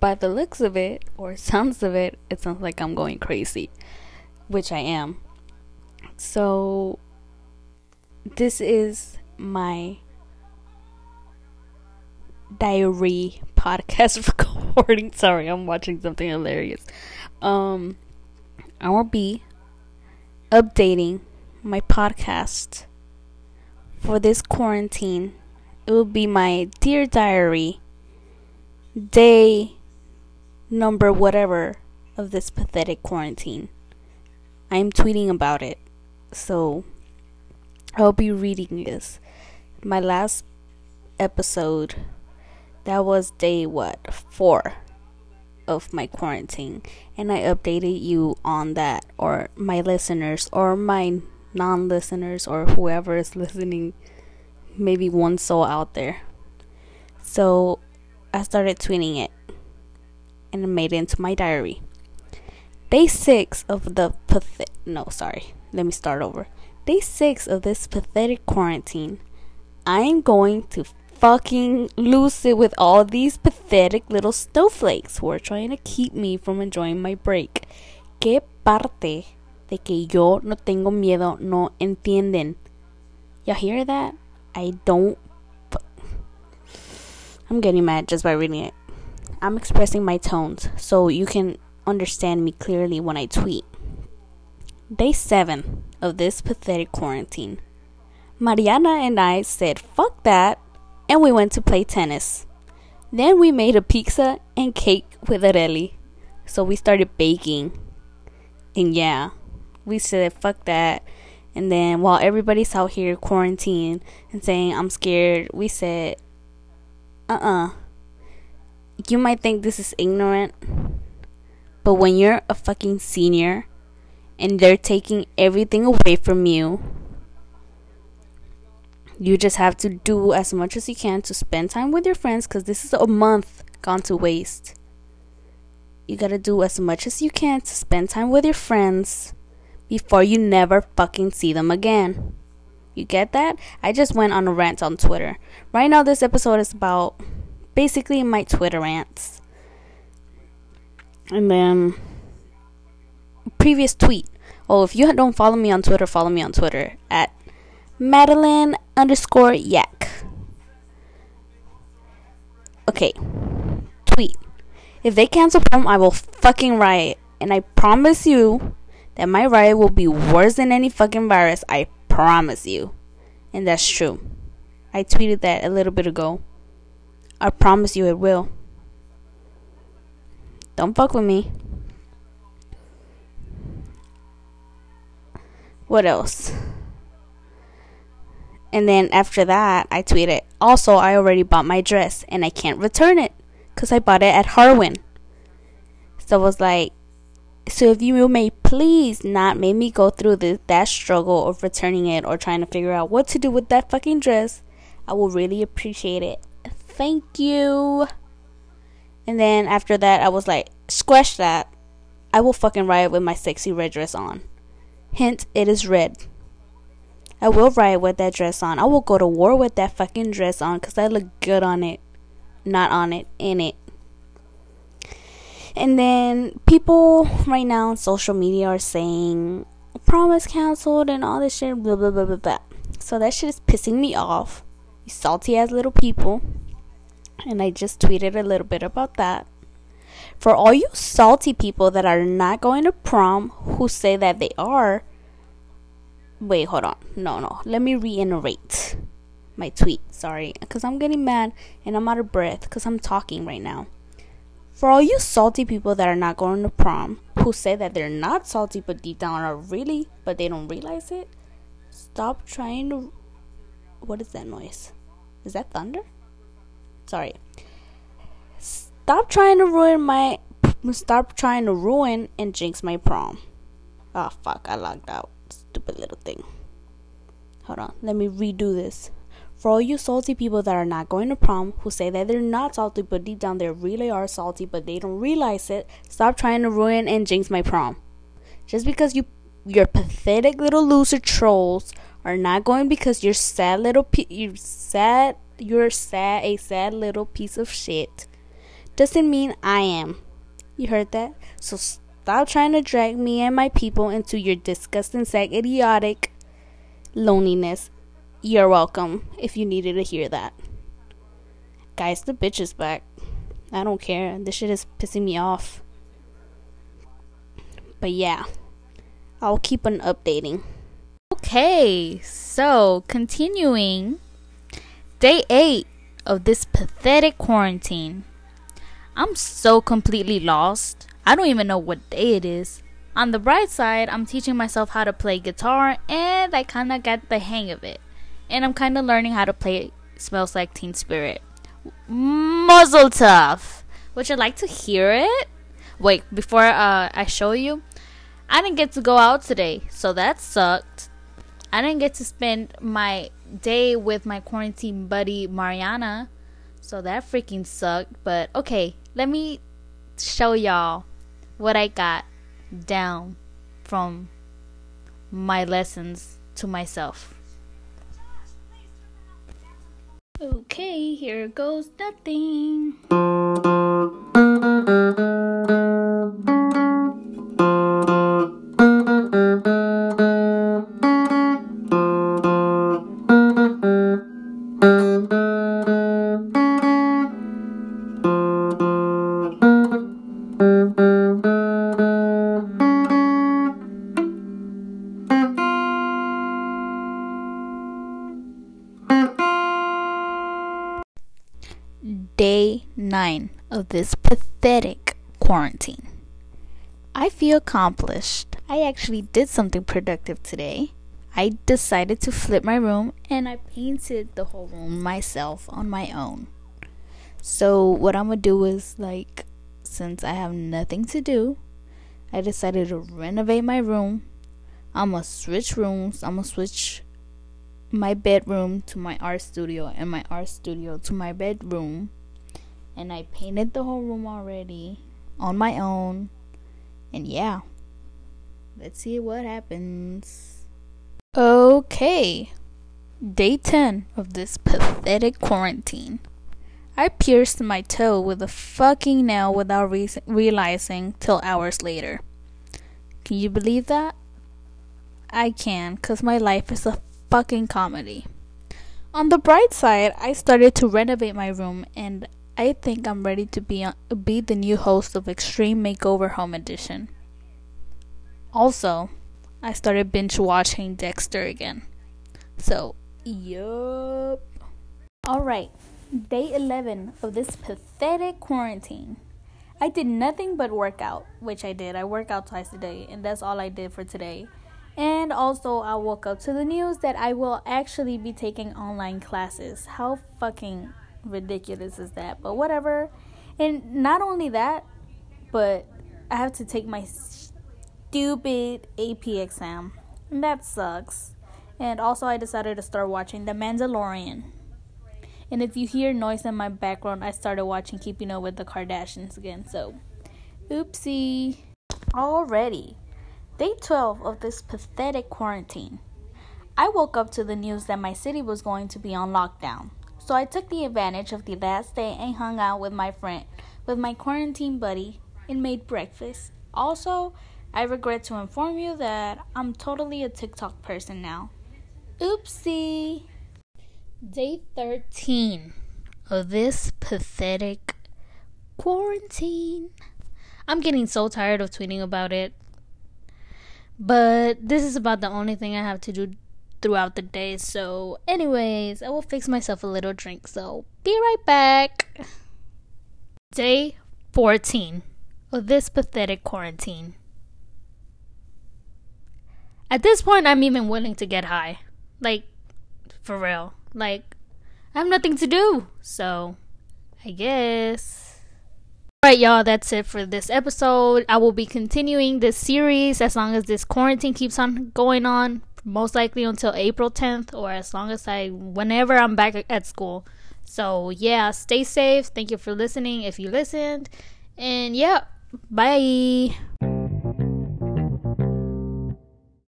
by the looks of it or sounds of it, it sounds like I'm going crazy, which I am. So, this is my diary podcast recording. Sorry, I'm watching something hilarious. Um, I will be updating my podcast for this quarantine. It will be my Dear Diary day number whatever of this pathetic quarantine. I'm tweeting about it. So I'll be reading this. My last episode that was day what? 4 of my quarantine and I updated you on that or my listeners or my non-listeners or whoever is listening maybe one soul out there. So I started tweeting it and made it into my diary. Day six of the pathetic. No, sorry. Let me start over. Day six of this pathetic quarantine. I'm going to fucking lose it with all these pathetic little snowflakes who are trying to keep me from enjoying my break. ¿Qué parte de que yo no tengo miedo no entienden? Y'all hear that? I don't. I'm getting mad just by reading it. I'm expressing my tones so you can understand me clearly when I tweet. Day 7 of this pathetic quarantine. Mariana and I said fuck that and we went to play tennis. Then we made a pizza and cake with Areli. So we started baking. And yeah, we said fuck that. And then while everybody's out here quarantined and saying I'm scared, we said, uh uh-uh. uh you might think this is ignorant, but when you're a fucking senior and they're taking everything away from you, you just have to do as much as you can to spend time with your friends because this is a month gone to waste. You gotta do as much as you can to spend time with your friends before you never fucking see them again. You get that? I just went on a rant on Twitter. Right now, this episode is about basically my Twitter rants. And then previous tweet. Oh, if you don't follow me on Twitter, follow me on Twitter at Madeline underscore yak. Okay. Tweet. If they cancel prom, I will fucking riot. And I promise you that my riot will be worse than any fucking virus. I promise you. And that's true. I tweeted that a little bit ago. I promise you it will. Don't fuck with me. What else? And then after that, I tweeted, also, I already bought my dress and I can't return it because I bought it at Harwin. So I was like, so if you may please not make me go through that struggle of returning it or trying to figure out what to do with that fucking dress, I will really appreciate it. Thank you. And then after that, I was like, squash that. I will fucking riot with my sexy red dress on. Hint, it is red. I will riot with that dress on. I will go to war with that fucking dress on because I look good on it. Not on it, in it. And then people right now on social media are saying promise canceled and all this shit, blah blah blah blah blah. So that shit is pissing me off. You salty ass little people and I just tweeted a little bit about that. For all you salty people that are not going to prom who say that they are, wait, hold on. No, no. Let me reiterate my tweet. Sorry, because I'm getting mad and I'm out of breath because I'm talking right now. For all you salty people that are not going to prom who say that they're not salty but deep down are really, but they don't realize it, stop trying to. What is that noise? Is that thunder? Sorry. Stop trying to ruin my. Stop trying to ruin and jinx my prom. Oh fuck, I logged out. Stupid little thing. Hold on, let me redo this. For all you salty people that are not going to prom, who say that they're not salty but deep down they really are salty but they don't realize it, stop trying to ruin and jinx my prom. Just because you your pathetic little loser trolls are not going because you're sad little pe- you're sad you're sad a sad little piece of shit doesn't mean I am. You heard that? So stop trying to drag me and my people into your disgusting sad idiotic loneliness. You're welcome if you needed to hear that. Guys, the bitch is back. I don't care. This shit is pissing me off. But yeah, I'll keep on updating. Okay, so continuing day eight of this pathetic quarantine. I'm so completely lost. I don't even know what day it is. On the bright side, I'm teaching myself how to play guitar and I kind of got the hang of it. And I'm kind of learning how to play Smells Like Teen Spirit. Mazel tov. Would you like to hear it? Wait, before uh, I show you, I didn't get to go out today, so that sucked. I didn't get to spend my day with my quarantine buddy Mariana, so that freaking sucked. But okay, let me show y'all what I got down from my lessons to myself. Okay, here goes nothing. Of this pathetic quarantine. I feel accomplished. I actually did something productive today. I decided to flip my room and I painted the whole room myself on my own. So, what I'm gonna do is like, since I have nothing to do, I decided to renovate my room. I'm gonna switch rooms. I'm gonna switch my bedroom to my art studio and my art studio to my bedroom and I painted the whole room already on my own. And yeah, let's see what happens. Okay, day 10 of this pathetic quarantine. I pierced my toe with a fucking nail without re- realizing till hours later. Can you believe that? I can, because my life is a fucking comedy. On the bright side, I started to renovate my room and I think I'm ready to be on, be the new host of Extreme Makeover Home Edition. Also, I started binge watching Dexter again. So, yup. Alright, day 11 of this pathetic quarantine. I did nothing but work out, which I did. I work out twice a day, and that's all I did for today. And also, I woke up to the news that I will actually be taking online classes. How fucking ridiculous is that? But whatever. And not only that, but I have to take my stupid AP exam. And that sucks. And also, I decided to start watching The Mandalorian. And if you hear noise in my background, I started watching Keeping Up with the Kardashians again. So, oopsie. Already, day 12 of this pathetic quarantine. I woke up to the news that my city was going to be on lockdown. So I took the advantage of the last day and hung out with my friend, with my quarantine buddy, and made breakfast. Also, I regret to inform you that I'm totally a TikTok person now. Oopsie. Day 13 of this pathetic quarantine. I'm getting so tired of tweeting about it. But this is about the only thing I have to do throughout the day. So, anyways, I will fix myself a little drink. So, be right back. Day 14 of this pathetic quarantine. At this point, I'm even willing to get high. Like, for real. Like, I have nothing to do. So, I guess. Alright, y'all, that's it for this episode. I will be continuing this series as long as this quarantine keeps on going on most likely until April 10th or as long as I whenever I'm back at school. So, yeah, stay safe. Thank you for listening if you listened. And yeah, bye.